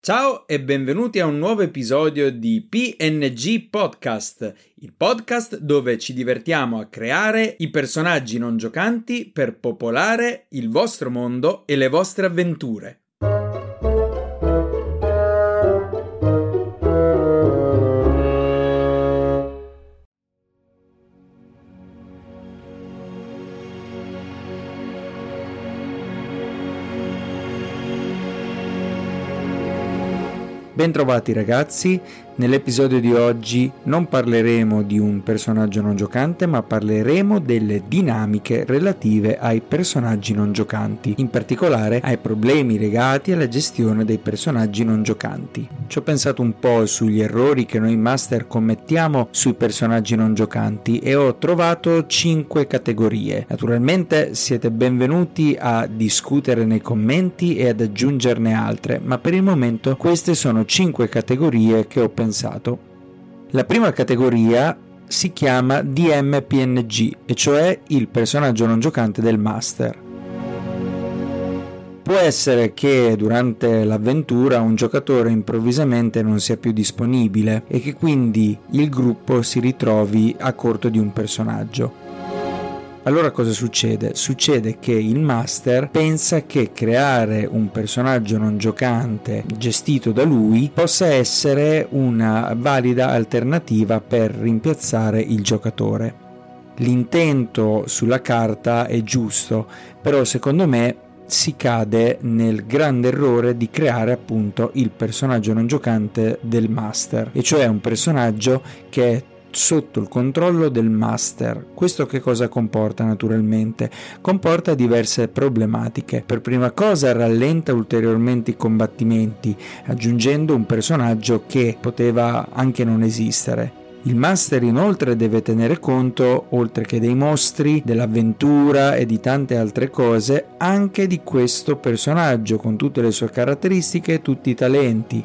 Ciao e benvenuti a un nuovo episodio di PNG Podcast, il podcast dove ci divertiamo a creare i personaggi non giocanti per popolare il vostro mondo e le vostre avventure. Bentrovati ragazzi, Nell'episodio di oggi non parleremo di un personaggio non giocante, ma parleremo delle dinamiche relative ai personaggi non giocanti, in particolare ai problemi legati alla gestione dei personaggi non giocanti. Ci ho pensato un po' sugli errori che noi master commettiamo sui personaggi non giocanti e ho trovato 5 categorie. Naturalmente siete benvenuti a discutere nei commenti e ad aggiungerne altre, ma per il momento queste sono 5 categorie che ho pensato pensato. La prima categoria si chiama DMPNG, e cioè il personaggio non giocante del master. Può essere che durante l'avventura un giocatore improvvisamente non sia più disponibile e che quindi il gruppo si ritrovi a corto di un personaggio. Allora cosa succede? Succede che il master pensa che creare un personaggio non giocante gestito da lui possa essere una valida alternativa per rimpiazzare il giocatore. L'intento sulla carta è giusto, però secondo me si cade nel grande errore di creare appunto il personaggio non giocante del master, e cioè un personaggio che è sotto il controllo del master. Questo che cosa comporta naturalmente? Comporta diverse problematiche. Per prima cosa rallenta ulteriormente i combattimenti, aggiungendo un personaggio che poteva anche non esistere. Il master inoltre deve tenere conto, oltre che dei mostri, dell'avventura e di tante altre cose, anche di questo personaggio con tutte le sue caratteristiche e tutti i talenti.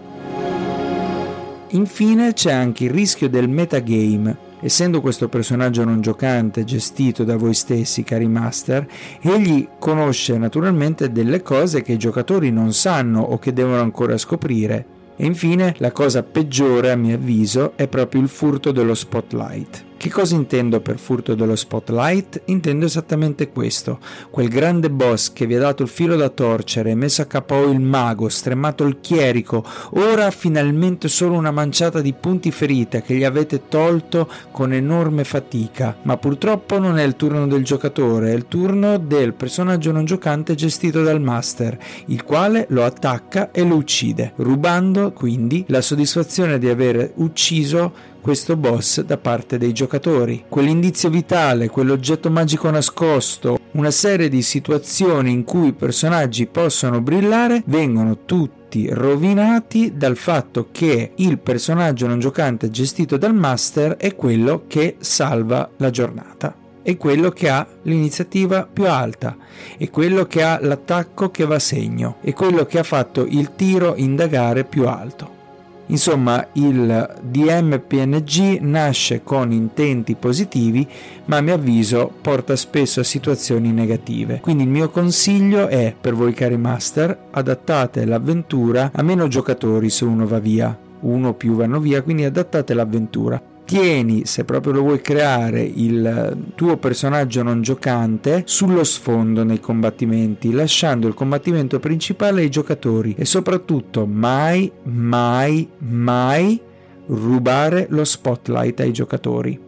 Infine c'è anche il rischio del metagame. Essendo questo personaggio non giocante gestito da voi stessi, cari master, egli conosce naturalmente delle cose che i giocatori non sanno o che devono ancora scoprire. E infine, la cosa peggiore a mio avviso è proprio il furto dello spotlight. Che cosa intendo per furto dello spotlight? Intendo esattamente questo, quel grande boss che vi ha dato il filo da torcere, messo a capo il mago, stremato il chierico, ora finalmente solo una manciata di punti ferita che gli avete tolto con enorme fatica, ma purtroppo non è il turno del giocatore, è il turno del personaggio non giocante gestito dal master, il quale lo attacca e lo uccide, rubando quindi la soddisfazione di aver ucciso questo boss da parte dei giocatori. Quell'indizio vitale, quell'oggetto magico nascosto, una serie di situazioni in cui i personaggi possono brillare vengono tutti rovinati dal fatto che il personaggio non giocante gestito dal master è quello che salva la giornata è quello che ha l'iniziativa più alta, è quello che ha l'attacco che va a segno, è quello che ha fatto il tiro indagare più alto. Insomma, il DMPNG nasce con intenti positivi, ma a mio avviso porta spesso a situazioni negative. Quindi il mio consiglio è, per voi cari master, adattate l'avventura a meno giocatori se uno va via. Uno o più vanno via, quindi adattate l'avventura tieni, se proprio lo vuoi creare, il tuo personaggio non giocante sullo sfondo nei combattimenti, lasciando il combattimento principale ai giocatori e soprattutto mai, mai, mai rubare lo spotlight ai giocatori.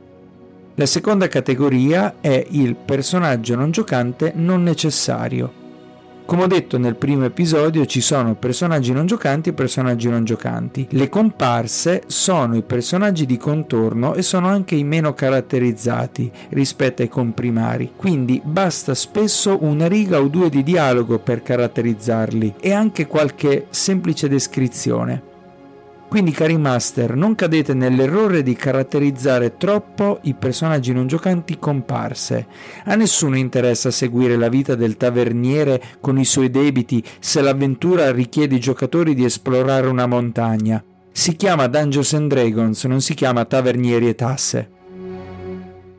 La seconda categoria è il personaggio non giocante non necessario. Come ho detto nel primo episodio ci sono personaggi non giocanti e personaggi non giocanti. Le comparse sono i personaggi di contorno e sono anche i meno caratterizzati rispetto ai comprimari, quindi basta spesso una riga o due di dialogo per caratterizzarli e anche qualche semplice descrizione. Quindi cari master, non cadete nell'errore di caratterizzare troppo i personaggi non giocanti comparse. A nessuno interessa seguire la vita del taverniere con i suoi debiti se l'avventura richiede i giocatori di esplorare una montagna. Si chiama Dungeons and Dragons, non si chiama Tavernieri e Tasse.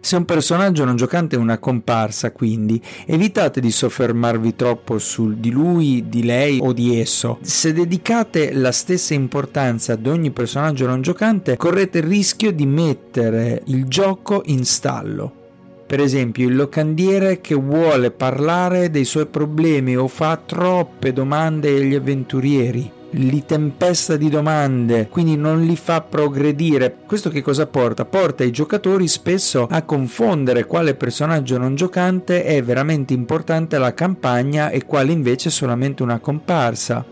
Se un personaggio non giocante è una comparsa, quindi, evitate di soffermarvi troppo su di lui, di lei o di esso. Se dedicate la stessa importanza ad ogni personaggio non giocante, correte il rischio di mettere il gioco in stallo. Per esempio, il locandiere che vuole parlare dei suoi problemi o fa troppe domande agli avventurieri li tempesta di domande, quindi non li fa progredire. Questo che cosa porta? Porta i giocatori spesso a confondere quale personaggio non giocante è veramente importante alla campagna e quale invece è solamente una comparsa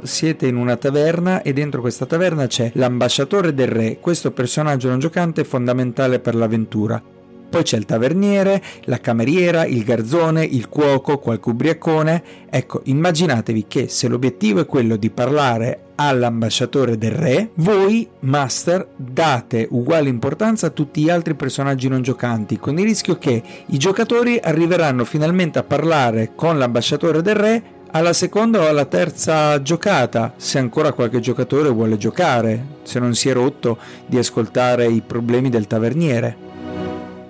siete in una taverna e dentro questa taverna c'è l'ambasciatore del re, questo personaggio non giocante è fondamentale per l'avventura. Poi c'è il taverniere, la cameriera, il garzone, il cuoco, qualche ubriacone. Ecco, immaginatevi che se l'obiettivo è quello di parlare all'ambasciatore del re, voi, master, date uguale importanza a tutti gli altri personaggi non giocanti, con il rischio che i giocatori arriveranno finalmente a parlare con l'ambasciatore del re alla seconda o alla terza giocata, se ancora qualche giocatore vuole giocare, se non si è rotto di ascoltare i problemi del taverniere.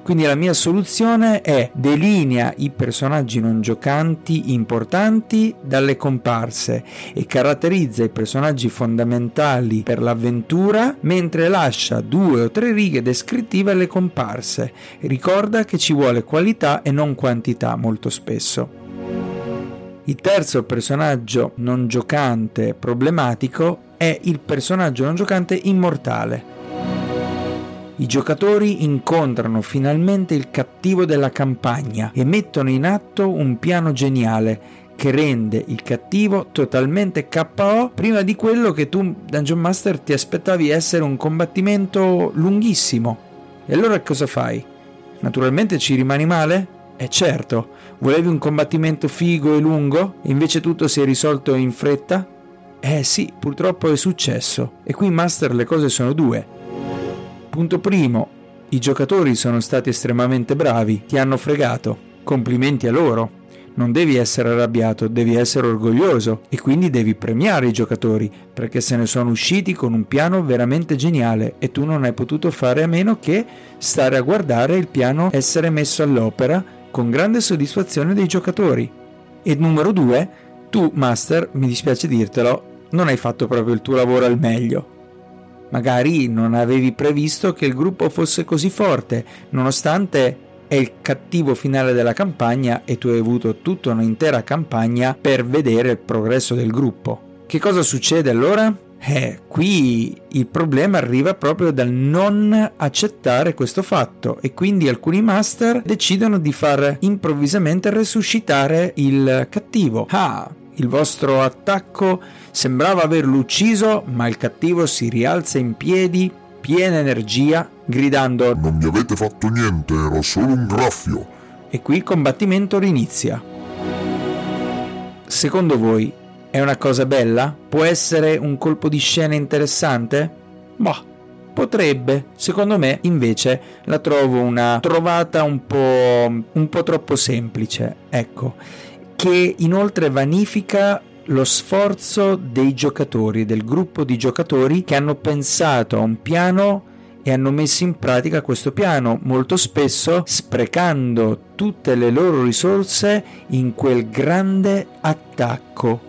Quindi la mia soluzione è delinea i personaggi non giocanti importanti dalle comparse e caratterizza i personaggi fondamentali per l'avventura mentre lascia due o tre righe descrittive alle comparse. Ricorda che ci vuole qualità e non quantità molto spesso. Il terzo personaggio non giocante problematico è il personaggio non giocante immortale. I giocatori incontrano finalmente il cattivo della campagna e mettono in atto un piano geniale che rende il cattivo totalmente KO prima di quello che tu, Dungeon Master, ti aspettavi essere un combattimento lunghissimo. E allora cosa fai? Naturalmente ci rimani male? Eh certo, volevi un combattimento figo e lungo e invece tutto si è risolto in fretta? Eh sì, purtroppo è successo. E qui Master le cose sono due. Punto primo, i giocatori sono stati estremamente bravi, ti hanno fregato. Complimenti a loro. Non devi essere arrabbiato, devi essere orgoglioso e quindi devi premiare i giocatori perché se ne sono usciti con un piano veramente geniale e tu non hai potuto fare a meno che stare a guardare il piano essere messo all'opera con grande soddisfazione dei giocatori. E numero due, tu, Master, mi dispiace dirtelo, non hai fatto proprio il tuo lavoro al meglio. Magari non avevi previsto che il gruppo fosse così forte, nonostante è il cattivo finale della campagna e tu hai avuto tutta un'intera campagna per vedere il progresso del gruppo. Che cosa succede allora? Eh, qui il problema arriva proprio dal non accettare questo fatto e quindi alcuni master decidono di far improvvisamente resuscitare il cattivo. Ah, il vostro attacco sembrava averlo ucciso, ma il cattivo si rialza in piedi, piena energia, gridando Non mi avete fatto niente, ero solo un graffio. E qui il combattimento rinizia. Secondo voi è una cosa bella? Può essere un colpo di scena interessante? Boh, potrebbe. Secondo me, invece, la trovo una trovata un po', un po' troppo semplice. Ecco che inoltre vanifica lo sforzo dei giocatori, del gruppo di giocatori che hanno pensato a un piano e hanno messo in pratica questo piano, molto spesso sprecando tutte le loro risorse in quel grande attacco.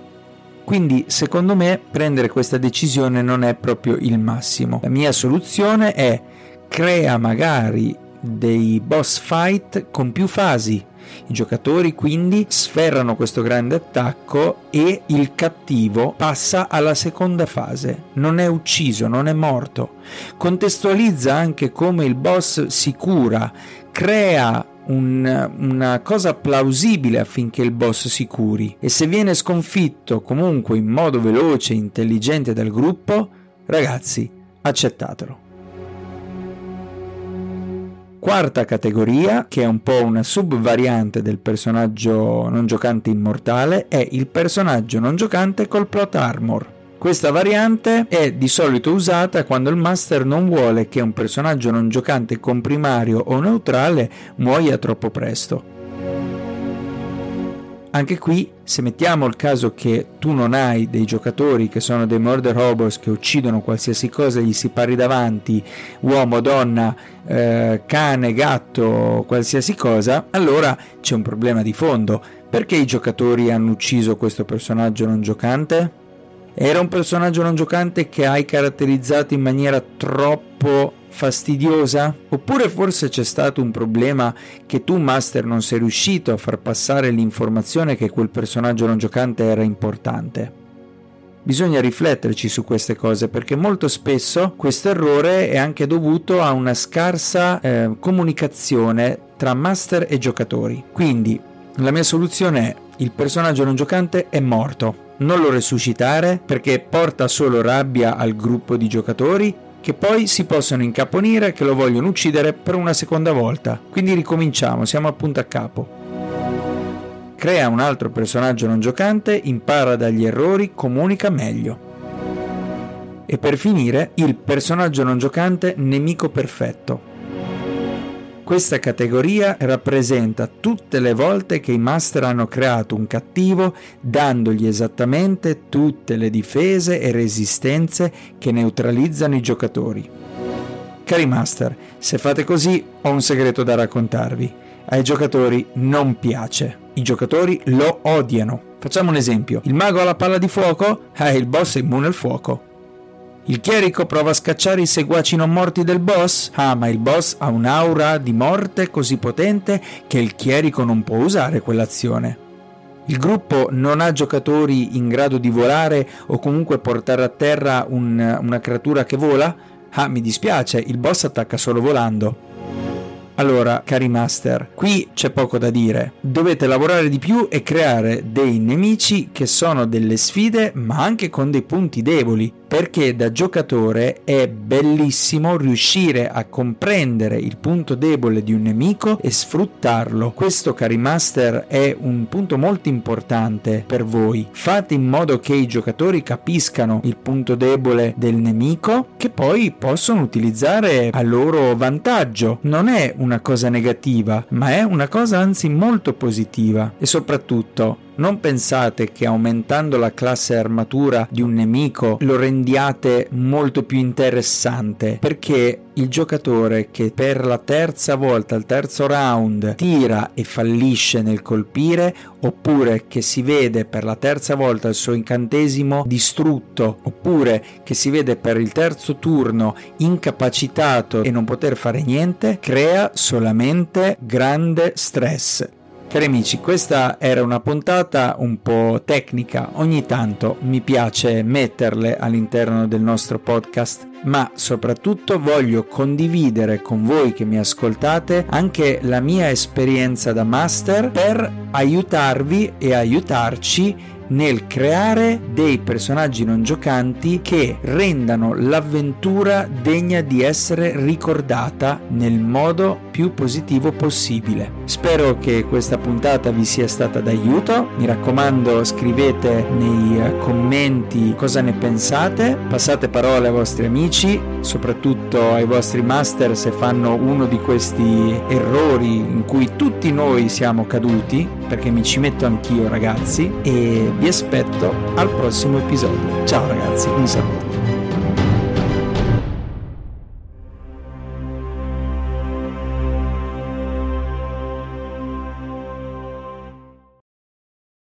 Quindi secondo me prendere questa decisione non è proprio il massimo. La mia soluzione è crea magari dei boss fight con più fasi, i giocatori quindi sferrano questo grande attacco e il cattivo passa alla seconda fase. Non è ucciso, non è morto. Contestualizza anche come il boss si cura, crea un, una cosa plausibile affinché il boss si curi e se viene sconfitto comunque in modo veloce e intelligente dal gruppo, ragazzi, accettatelo. Quarta categoria, che è un po' una subvariante del personaggio non giocante immortale, è il personaggio non giocante col plot armor. Questa variante è di solito usata quando il master non vuole che un personaggio non giocante comprimario o neutrale muoia troppo presto. Anche qui Se mettiamo il caso che tu non hai dei giocatori che sono dei murder robots che uccidono qualsiasi cosa gli si pari davanti, uomo, donna, eh, cane, gatto, qualsiasi cosa, allora c'è un problema di fondo. Perché i giocatori hanno ucciso questo personaggio non giocante? Era un personaggio non giocante che hai caratterizzato in maniera troppo fastidiosa? Oppure forse c'è stato un problema che tu, Master, non sei riuscito a far passare l'informazione che quel personaggio non giocante era importante? Bisogna rifletterci su queste cose perché molto spesso questo errore è anche dovuto a una scarsa eh, comunicazione tra master e giocatori. Quindi la mia soluzione è il personaggio non giocante è morto. Non lo resuscitare perché porta solo rabbia al gruppo di giocatori che poi si possono incaponire che lo vogliono uccidere per una seconda volta. Quindi ricominciamo, siamo a punto a capo. Crea un altro personaggio non giocante, impara dagli errori, comunica meglio. E per finire, il personaggio non giocante nemico perfetto. Questa categoria rappresenta tutte le volte che i master hanno creato un cattivo dandogli esattamente tutte le difese e resistenze che neutralizzano i giocatori. Cari master, se fate così ho un segreto da raccontarvi. Ai giocatori non piace. I giocatori lo odiano. Facciamo un esempio. Il mago ha la palla di fuoco? Eh, il boss è immune al fuoco. Il chierico prova a scacciare i seguaci non morti del boss? Ah, ma il boss ha un'aura di morte così potente che il chierico non può usare quell'azione. Il gruppo non ha giocatori in grado di volare o comunque portare a terra un, una creatura che vola? Ah, mi dispiace, il boss attacca solo volando. Allora, cari master, qui c'è poco da dire. Dovete lavorare di più e creare dei nemici che sono delle sfide, ma anche con dei punti deboli perché da giocatore è bellissimo riuscire a comprendere il punto debole di un nemico e sfruttarlo. Questo, cari master, è un punto molto importante per voi. Fate in modo che i giocatori capiscano il punto debole del nemico che poi possono utilizzare a loro vantaggio. Non è una cosa negativa, ma è una cosa anzi molto positiva e soprattutto non pensate che aumentando la classe armatura di un nemico lo rendiate molto più interessante, perché il giocatore che per la terza volta, al terzo round, tira e fallisce nel colpire, oppure che si vede per la terza volta il suo incantesimo distrutto, oppure che si vede per il terzo turno incapacitato e non poter fare niente, crea solamente grande stress Cari amici, questa era una puntata un po' tecnica, ogni tanto mi piace metterle all'interno del nostro podcast, ma soprattutto voglio condividere con voi che mi ascoltate anche la mia esperienza da master per aiutarvi e aiutarci nel creare dei personaggi non giocanti che rendano l'avventura degna di essere ricordata nel modo più positivo possibile. Spero che questa puntata vi sia stata d'aiuto, mi raccomando scrivete nei eh, commenti cosa ne pensate, passate parole ai vostri amici, soprattutto ai vostri master se fanno uno di questi errori in cui tutti noi siamo caduti, perché mi ci metto anch'io ragazzi, e vi aspetto al prossimo episodio. Ciao ragazzi, un saluto.